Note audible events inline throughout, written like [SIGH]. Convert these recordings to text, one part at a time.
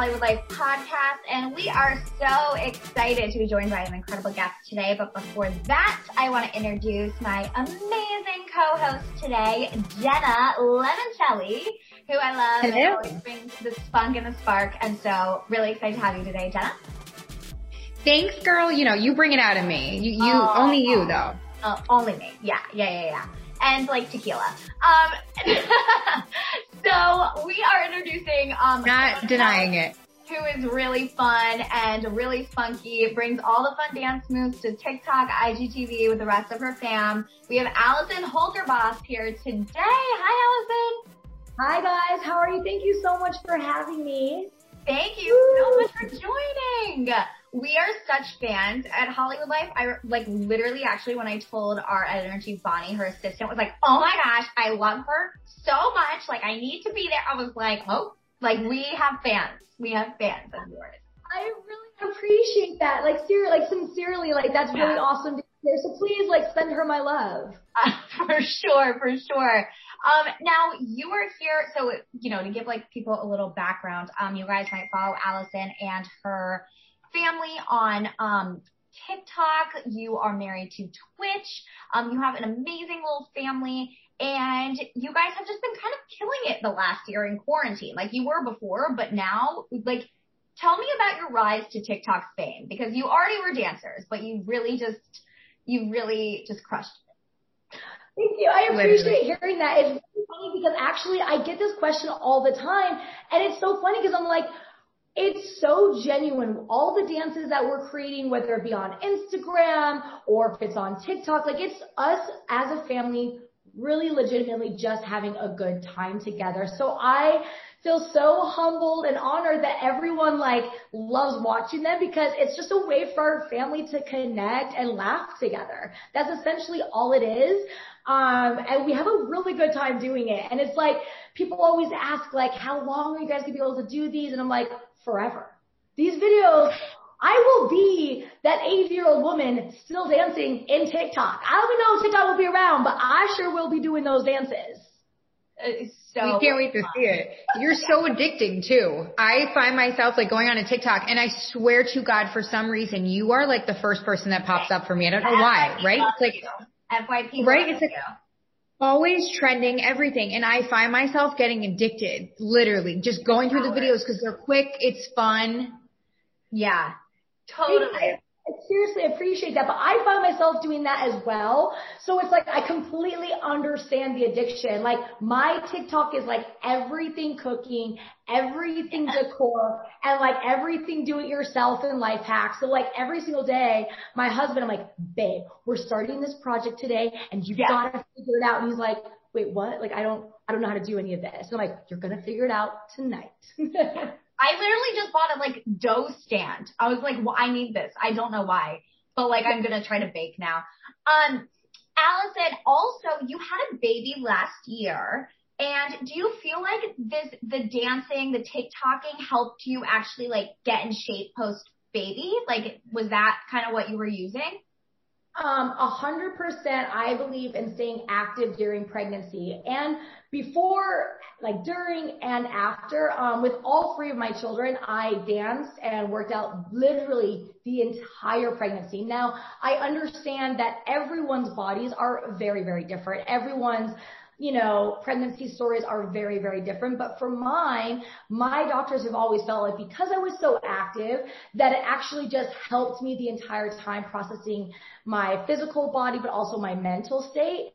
Hollywood Life podcast, and we are so excited to be joined by an incredible guest today. But before that, I want to introduce my amazing co-host today, Jenna Lemoncelli, who I love and Hello. always brings the spunk and the spark. And so, really excited to have you today, Jenna. Thanks, girl. You know, you bring it out of me. You, you Oh. only you though. Uh, only me. Yeah, yeah, yeah, yeah. And like tequila. Um, [LAUGHS] so we are introducing um Not denying it. who is really fun and really spunky, brings all the fun dance moves to TikTok, IGTV with the rest of her fam. We have Allison Holker Boss here today. Hi, Allison. Hi guys, how are you? Thank you so much for having me. Thank you so much for joining. We are such fans at Hollywood Life. I like literally actually when I told our editor in chief Bonnie, her assistant was like, "Oh my gosh, I love her so much. Like I need to be there." I was like, "Oh, like we have fans. We have fans of yours." I really appreciate that. Like, ser- like sincerely, like that's really Yeah. awesome to hear. So please, like, send her my love. Uh, [LAUGHS] for sure, for sure. Um, now you are here, so you know to give like people a little background. Um, you guys might follow Allison and her family on um TikTok. You are married to Twitch. Um, you have an amazing little family, and you guys have just been kind of killing it the last year in quarantine. Like you were before, but now, like, tell me about your rise to TikTok fame because you already were dancers, but you really just, you really just crushed it. Thank you. I appreciate Literally. hearing that. It's really funny because actually I get this question all the time, and it's so funny because I'm like. It's so genuine. All the dances that we're creating, whether it be on Instagram or if it's on TikTok, like it's us as a family really legitimately just having a good time together. So I feel so humbled and honored that everyone like loves watching them because it's just a way for our family to connect and laugh together. That's essentially all it is. Um, and we have a really good time doing it. And it's like, people always ask like, how long are you guys gonna be able to do these? And I'm like, forever. These videos, I will be that 80 year old woman still dancing in TikTok. I don't even know if TikTok will be around, but I sure will be doing those dances. So we can't wait to see it. You're so addicting too. I find myself like going on a TikTok and I swear to God for some reason you are like the first person that pops up for me. I don't know why, right? It's like you. FYP. Right, it's like- always trending everything and I find myself getting addicted, literally, just going through the videos because they're quick, it's fun. yeah, totally. Seriously appreciate that, but I find myself doing that as well. So it's like I completely understand the addiction. Like my TikTok is like everything cooking, everything decor, and like everything do it yourself and life hacks. So like every single day, my husband, I'm like, babe, we're starting this project today and you Yeah. gotta figure it out. And he's like, wait, what? Like I don't, I don't know how to do any of this. And I'm like, you're gonna figure it out tonight. [LAUGHS] I literally just bought a like dough stand. I was like, well, I need this. I don't know why, but like I'm gonna try to bake now. Um, Allison, also you had a baby last year. And do you feel like this, the dancing, the TikToking helped you actually like get in shape post baby? Like, was that kind of what you were using? Um, a hundred percent. I believe in staying active during pregnancy and before, like during and after. Um, with all three of my children, I danced and worked out literally the entire pregnancy. Now, I understand that everyone's bodies are very, very different. Everyone's you know, pregnancy stories are very, very different. But for mine, my doctors have always felt like because I was so active that it actually just helped me the entire time processing my physical body, but also my mental state.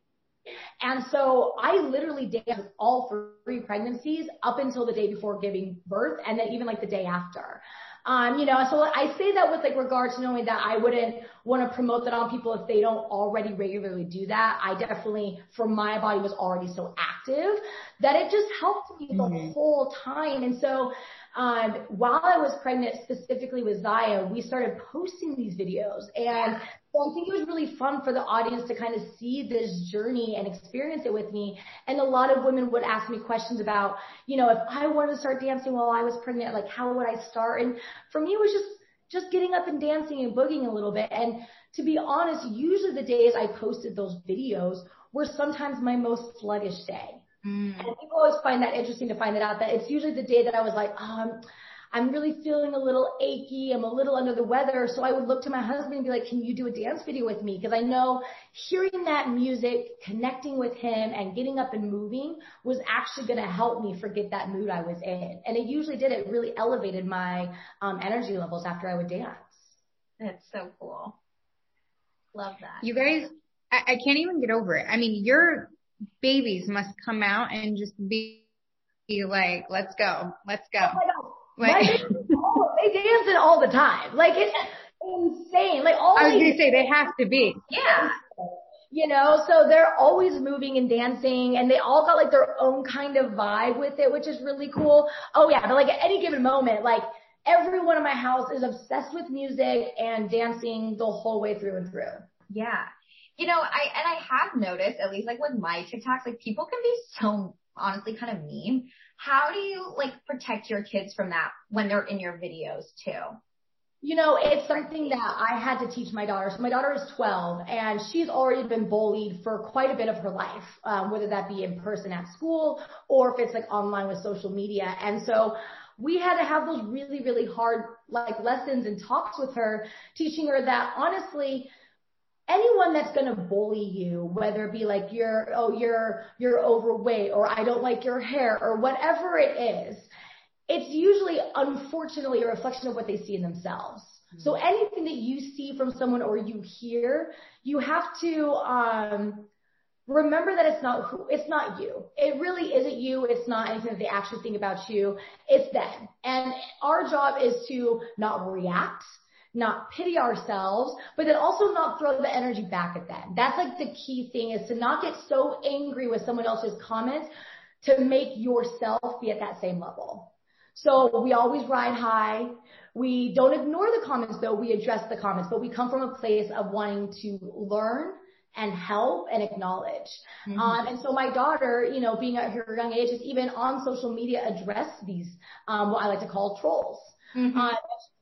And so I literally danced all three pregnancies up until the day before giving birth and then even like the day after. Um, you know, so I say that with like regard to knowing that I wouldn't want to promote that on people if they don't already regularly do that. I definitely, for my body was already so active that it just helped me the mm-hmm. whole time. And so, um, while I was pregnant specifically with Zaia, we started posting these videos and so I think it was really fun for the audience to kind of see this journey and experience it with me. And a lot of women would ask me questions about, you know, if I wanted to start dancing while I was pregnant, like how would I start? And for me, it was just, just getting up and dancing and boogieing a little bit. And to be honest, usually the days I posted those videos were sometimes my most sluggish day. Mm. And people always find that interesting to find that out that it's usually the day that I was like, um, I'm really feeling a little achy. I'm a little under the weather. So I would look to my husband and be like, can you do a dance video with me? Cause I know hearing that music, connecting with him and getting up and moving was actually going to help me forget that mood I was in. And it usually did. It really elevated my um, energy levels after I would dance. That's so cool. Love that. You guys, I, I can't even get over it. I mean, your babies must come out and just be, be like, let's go, let's go. Oh like, they dance it all the time. Like it's insane. Like all I was gonna say they have to be. Yeah. You know, so they're always moving and dancing and they all got like their own kind of vibe with it, which is really cool. Oh yeah, but like at any given moment, like everyone in my house is obsessed with music and dancing the whole way through and through. Yeah. You know, I, and I have noticed, at least like with my TikToks, like people can be so honestly kind of mean. How do you like protect your kids from that when they're in your videos too? You know, it's something that I had to teach my daughter. So my daughter is 12 and she's already been bullied for quite a bit of her life, um, whether that be in person at school or if it's like online with social media. And so we had to have those really, really hard like lessons and talks with her, teaching her that honestly, anyone that's going to bully you, whether it be like you're, oh, you're, you're overweight or I don't like your hair or whatever it is, it's usually unfortunately a reflection of what they see in themselves. Mm-hmm. So anything that you see from someone or you hear, you have to, um, remember that it's not who, it's not you. It really isn't you. It's not anything that they actually think about you. It's them. And our job is to not react, not pity ourselves, but then also not throw the energy back at them. That's like the key thing is to not get so angry with someone else's comments to make yourself be at that same level. So we always ride high. We don't ignore the comments though. We address the comments, but we come from a place of wanting to learn and help and acknowledge. Mm-hmm. Um, and so my daughter, you know, being at her young age, is even on social media address these, um, what I like to call trolls. Mm-hmm. Uh,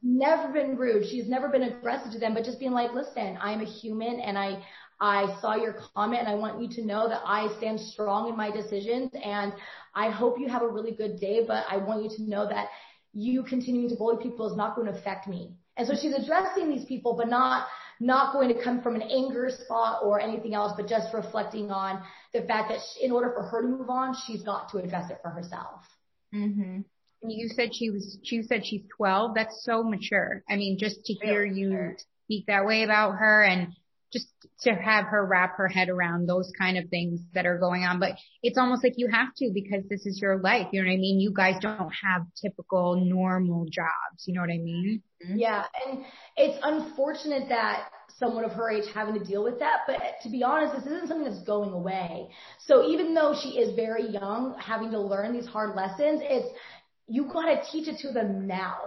never been rude. She's never been aggressive to them, but just being like, listen, I'm a human and I, I saw your comment and I want you to know that I stand strong in my decisions and I hope you have a really good day, but I want you to know that you continuing to bully people is not going to affect me. And so she's addressing these people, but not, not going to come from an anger spot or anything else, but just reflecting on the fact that she, in order for her to move on, she's got to address it for herself. Mm-hmm you said she was, she said she's 12. That's so mature. I mean, just to hear you mature. speak that way about her and just to have her wrap her head around those kind of things that are going on. But it's almost like you have to because this is your life. You know what I mean? You guys don't have typical normal jobs. You know what I mean? Mm-hmm. Yeah. And it's unfortunate that someone of her age having to deal with that. But to be honest, this isn't something that's going away. So even though she is very young, having to learn these hard lessons, it's, you got to teach it to them now.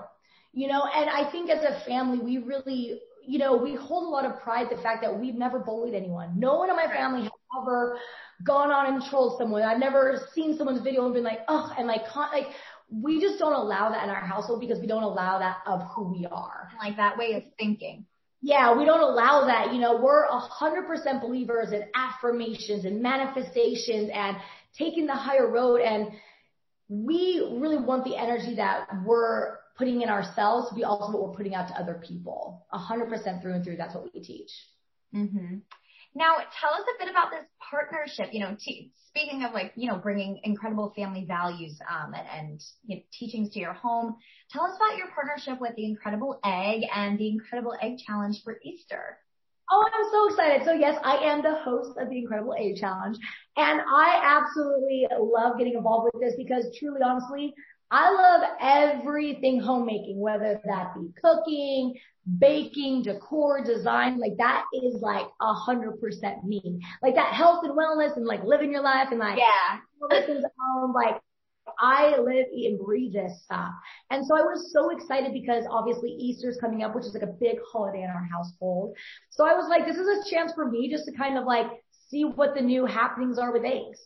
You know, and I think as a family, we really, you know, we hold a lot of pride the fact that we've never bullied anyone. No one in my family has ever gone on and trolled someone. I've never seen someone's video and been like, oh, and like, con- like, we just don't allow that in our household because we don't allow that of who we are. Like that way of thinking. Yeah, we don't allow that. You know, we're a hundred percent believers in affirmations and manifestations and taking the higher road. And we really want the energy that we're putting in ourselves to be also what we're putting out to other people. A hundred percent through and through. That's what we teach. Mm-hmm. Now, tell us a bit about this partnership. You know, t- speaking of like, you know, bringing incredible family values um, and, and you know, teachings to your home. Tell us about your partnership with the Incredible Egg and the Incredible Egg Challenge for Easter. Oh, I'm so excited. So yes, I am the host of the Incredible Egg Challenge and I absolutely love getting involved with this because truly, honestly, I love everything homemaking, whether that be cooking, baking, decor, design, like that is like a hundred percent me. Like that health and wellness and like living your life and like, yeah, things at home, like I live, eat, and breathe this stuff. And so I was so excited because obviously Easter's coming up, which is like a big holiday in our household. So I was like, this is a chance for me just to kind of like see what the new happenings are with eggs.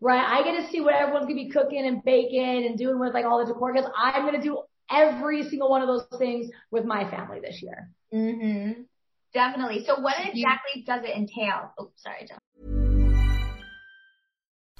Right? I get to see what everyone's gonna be cooking and baking and doing with like all the decor because I'm gonna do every single one of those things with my family this year. Mm-hmm. Definitely. So what exactly does it entail? Oh, sorry, John.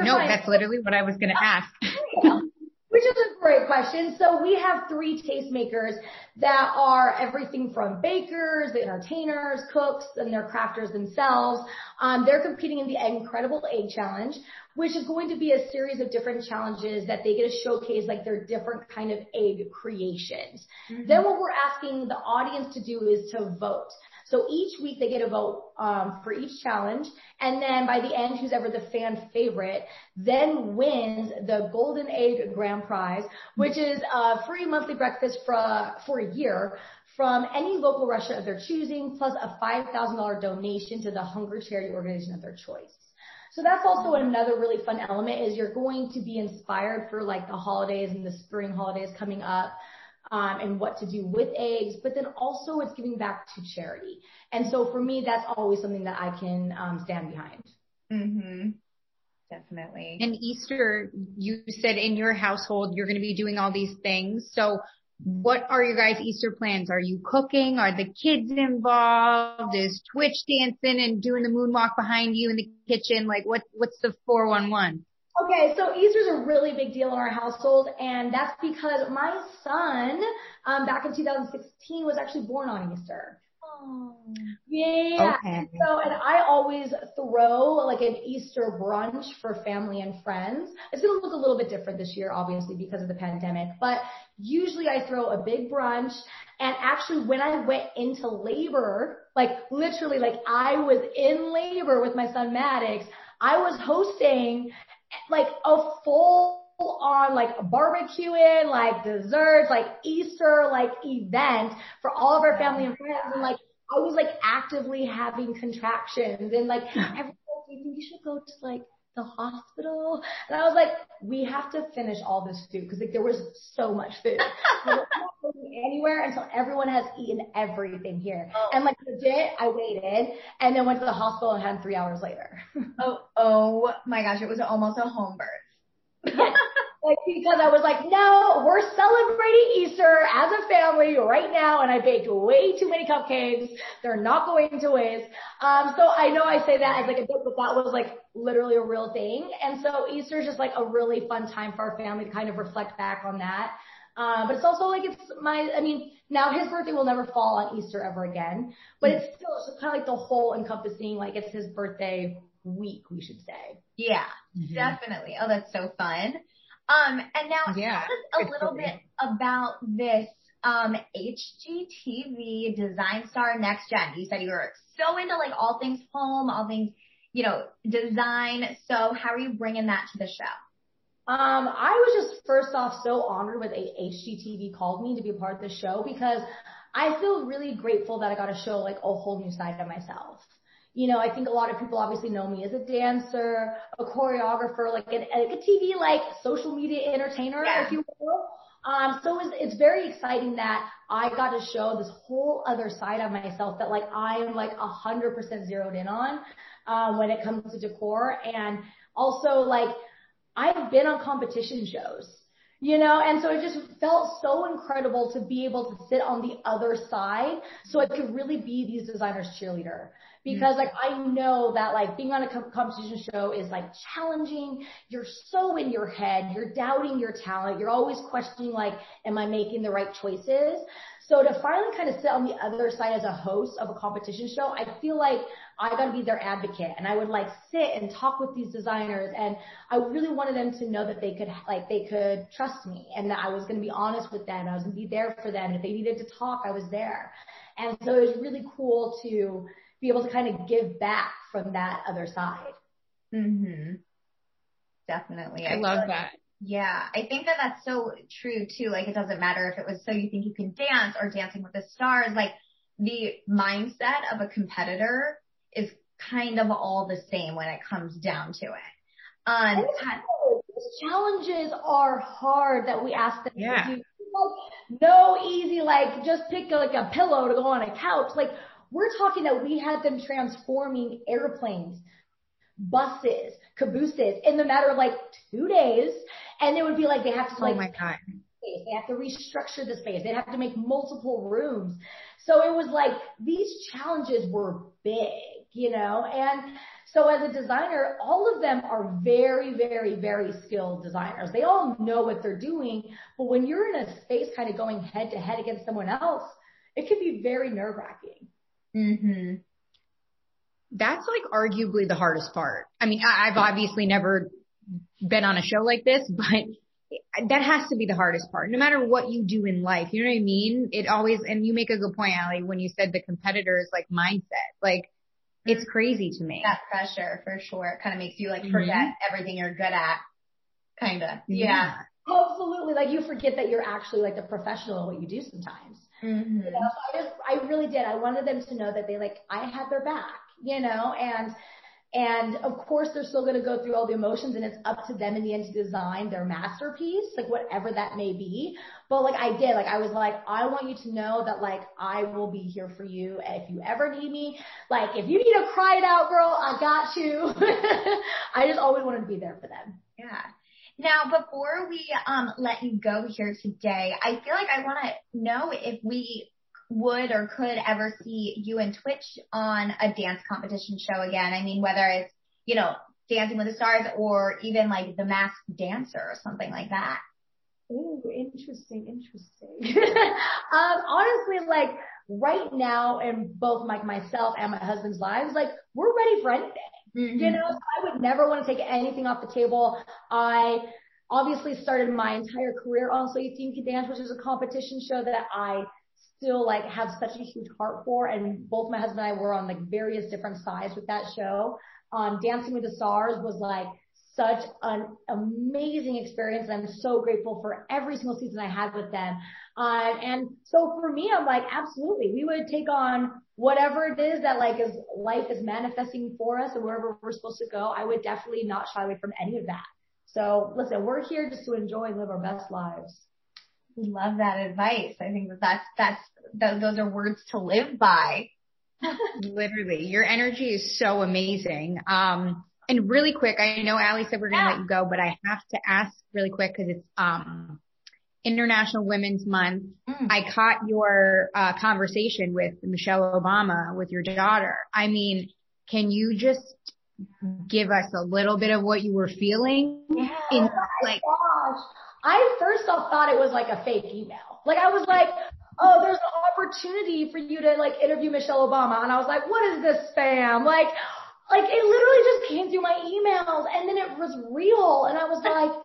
Oh, no, no, that's literally what I was going to ask. [LAUGHS] Which is a great question. So we have three tastemakers that are everything from bakers, the entertainers, cooks, and they're crafters themselves. Um, they're competing in the Incredible Egg Challenge, which is going to be a series of different challenges that they get to showcase like their different kind of egg creations. Mm-hmm. Then what we're asking the audience to do is to vote. So each week they get a vote um, for each challenge, and then by the end, who's ever the fan favorite then wins the Golden Egg Grand Prize, which is a free monthly breakfast for for a year from any local restaurant of their choosing, plus a $5,000 donation to the hunger charity organization of their choice. So that's also another really fun element is you're going to be inspired for like the holidays and the spring holidays coming up um, and what to do with eggs, but then also it's giving back to charity. And so for me, that's always something that I can um, stand behind. Mm-hmm. Definitely. And Easter, you said in your household, you're going to be doing all these things. So what are your guys' Easter plans? Are you cooking? Are the kids involved? Is Twitch dancing and doing the moonwalk behind you in the kitchen? Like what, what's the 411? Okay, so Easter's a really big deal in our household, and that's because my son, um, back in 2016, was actually born on Easter. Oh. Yeah. Okay. So, and I always throw like an Easter brunch for family and friends. It's going to look a little bit different this year, obviously, because of the pandemic, but usually I throw a big brunch. And actually, when I went into labor, like literally, like I was in labor with my son Maddox, I was hosting like a full on like barbecuing, like desserts, like Easter, like event for all of our family and friends. And like, I was like actively having contractions and like [LAUGHS] everyone you think you should go to like the hospital? And I was like, we have to finish all this food because like there was so much food. [LAUGHS] anywhere until everyone has eaten everything here. Oh. And like legit, I waited and then went to the hospital and had three hours later. [LAUGHS] oh, oh my gosh, it was almost a home birth. [LAUGHS] Like, because I was like, no, we're celebrating Easter as a family right now, and I baked way too many cupcakes. They're not going to waste. Um, so I know I say that as like a joke, but that was like literally a real thing. And so Easter is just like a really fun time for our family to kind of reflect back on that. Um, but it's also like it's my, I mean, now his birthday will never fall on Easter ever again, but it's still it's kind of like the whole encompassing, like it's his birthday week, we should say. Yeah, mm-hmm. definitely. Oh, that's so fun. Um, and now yeah, tell us a little bit about this um, HGTV Design Star Next Gen. You said you were so into like all things home, all things, you know, design. So how are you bringing that to the show? Um, I was just first off so honored when HGTV called me to be a part of the show because I feel really grateful that I got to show like a whole new side of myself you know, I think a lot of people obviously know me as a dancer, a choreographer, like, an, a TV, like social media entertainer, yeah. if you will. Um, so it's, it's very exciting that I got to show this whole other side of myself that like I am like a hundred percent zeroed in on, um, when it comes to decor. And also like I've been on competition shows you know, and so it just felt so incredible to be able to sit on the other side so I could really be these designers cheerleader. Because mm-hmm. like I know that like being on a competition show is like challenging. You're so in your head. You're doubting your talent. You're always questioning like, am I making the right choices? So to finally kind of sit on the other side as a host of a competition show, I feel like I got to be their advocate and I would like sit and talk with these designers and I really wanted them to know that they could like they could trust me and that I was going to be honest with them. I was going to be there for them. If they needed to talk, I was there. And so it was really cool to be able to kind of give back from that other side. Mhm. Definitely. I, I love that. Yeah, I think that that's so true too. Like it doesn't matter if it was so you think you can dance or dancing with the stars. Like the mindset of a competitor is kind of all the same when it comes down to it. Um, these challenges are hard that we ask them yeah. to do. Like, no easy, like just pick like a pillow to go on a couch. Like we're talking that we had them transforming airplanes, buses, cabooses in the matter of like two days. And it would be like they have to oh like, my God. They have to restructure the space. They'd have to make multiple rooms. So it was like these challenges were big, you know, and so as a designer, all of them are very, very, very skilled designers. They all know what they're doing. But when you're in a space kind of going head to head against someone else, it can be very nerve wracking. Mm-hmm. That's like arguably the hardest part. I mean, I, I've obviously never been on a show like this, but that has to be the hardest part. No matter what you do in life, you know what I mean? It always, and you make a good point, Ali, when you said the competitor's like mindset. Like, it's crazy to me. That pressure for sure. It kind of makes you like forget mm-hmm. everything you're good at. Kind of. Yeah. yeah. Absolutely. Like you forget that you're actually like the professional at what you do sometimes. Mm-hmm. You know, so I just, I really did. I wanted them to know that they like, I had their back, you know, and, and of course they're still going to go through all the emotions and it's up to them in the end to design their masterpiece, like whatever that may be. But like I did, like I was like, I want you to know that like I will be here for you. If you ever need me, like if you need to cry it out, girl, I got you. [LAUGHS] I just always wanted to be there for them. Now, before we um, let you go here today, I feel like I want to know if we would or could ever see you and Twitch on a dance competition show again. I mean, whether it's, you know, Dancing with the Stars or even like The Masked Dancer or something like that. Oh, interesting, interesting. [LAUGHS] um, honestly, like right now in both like myself and my husband's lives, like we're ready for anything. Mm-hmm. You know, I would never want to take anything off the table. I obviously started my entire career on So You Think You Dance, which is a competition show that I still like have such a huge heart for. And both my husband and I were on like various different sides with that show. Um, Dancing with the Stars was like such an amazing experience. And I'm so grateful for every single season I had with them. Uh, and so for me, I'm like, absolutely, we would take on whatever it is that like is life is manifesting for us and wherever we're supposed to go. I would definitely not shy away from any of that. So listen, we're here just to enjoy and live our best lives. We love that advice. I think that that's, that's, that, those are words to live by. [LAUGHS] Literally, your energy is so amazing. Um, and really quick, I know Ali said we're going to yeah. let you go, but I have to ask really quick because it's, um, International Women's Month. Mm. I caught your uh, conversation with Michelle Obama with your daughter. I mean, can you just give us a little bit of what you were feeling? Yeah. In, like, gosh. I first off thought it was like a fake email. Like I was like, oh, there's an opportunity for you to like interview Michelle Obama. And I was like, what is this spam? Like, like it literally just came through my emails and then it was real. And I was like,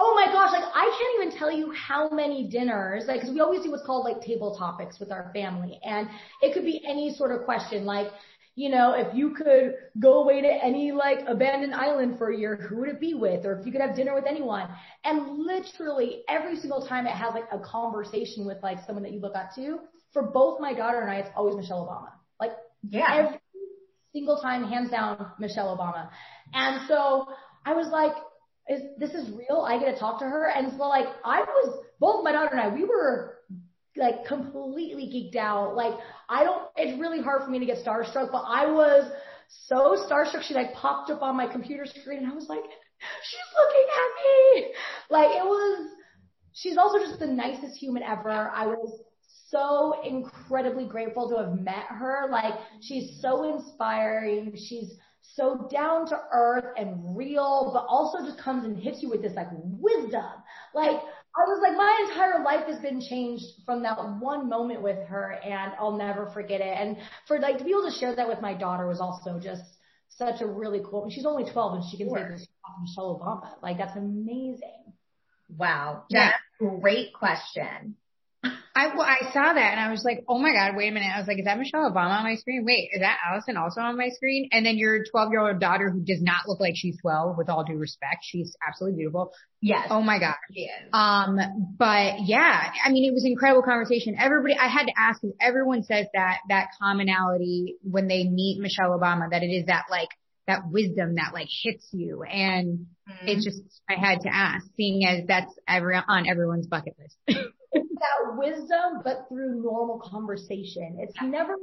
oh my gosh, like I can't even tell you how many dinners, like, cause we always do what's called like table topics with our family. And it could be any sort of question like, you know, if you could go away to any like abandoned island for a year, who would it be with? Or if you could have dinner with anyone. And literally every single time it has like a conversation with like someone that you look up to, for both my daughter and I, it's always Michelle Obama. Like yeah. every single time, hands down, Michelle Obama. And so I was like, is this is real? I get to talk to her. And so like I was both my daughter and I, we were like completely geeked out. Like I don't, it's really hard for me to get starstruck, but I was so starstruck. She like popped up on my computer screen and I was like, she's looking at me. Like it was she's also just the nicest human ever. I was so incredibly grateful to have met her. Like she's so inspiring. She's so down to earth and real, but also just comes and hits you with this like wisdom. Like I was like, my entire life has been changed from that one moment with her and I'll never forget it. And for like to be able to share that with my daughter was also just such a really cool, she's only 12 and she can sure. say this Michelle Obama. Like that's amazing. Wow. That's yeah. great question. I, well, I saw that and I was like, oh my God, wait a minute. I was like, is that Michelle Obama on my screen? Wait, is that Allison also on my screen? And then your 12 year old daughter who does not look like she's 12 with all due respect. She's absolutely beautiful. Yes. Oh my God. She is. Um, but yeah, I mean, it was incredible conversation. Everybody, I had to ask because everyone says that, that commonality when they meet Michelle Obama, that it is that like, that wisdom that like hits you. And mm-hmm. it's just, I had to ask seeing as that's every, on everyone's bucket list. [LAUGHS] that wisdom, but through normal conversation. It's never,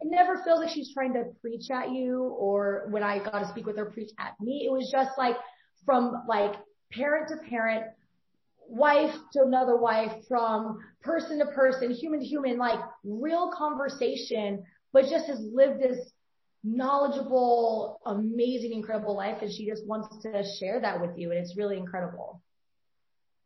it never feels like she's trying to preach at you or when I got to speak with her, preach at me. It was just like from like parent to parent, wife to another wife, from person to person, human to human, like real conversation, but just has lived this knowledgeable, amazing, incredible life. And she just wants to share that with you. And it's really incredible.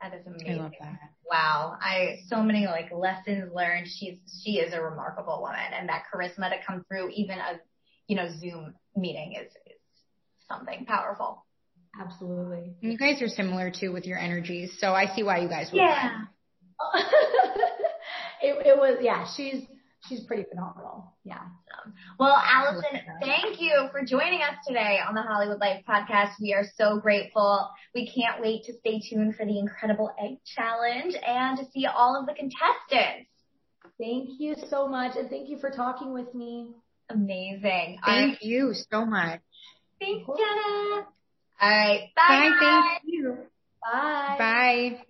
That is amazing. I love that. Wow. I, so many like lessons learned. She's, she is a remarkable woman and that charisma to come through even a, you know, Zoom meeting is, is something powerful. Absolutely. And you guys are similar too with your energies. So I see why you guys would. Yeah. [LAUGHS] it, it was, yeah, she's, she's pretty phenomenal. Yeah. Well, Allison, thank you for joining us today on the Hollywood Life podcast. We are so grateful. We can't wait to stay tuned for the incredible egg challenge and to see all of the contestants. Thank you so much. And thank you for talking with me. Amazing. Thank right. you so much. Thanks, Jenna. All right. Bye. Bye. Thank you. Bye. Bye.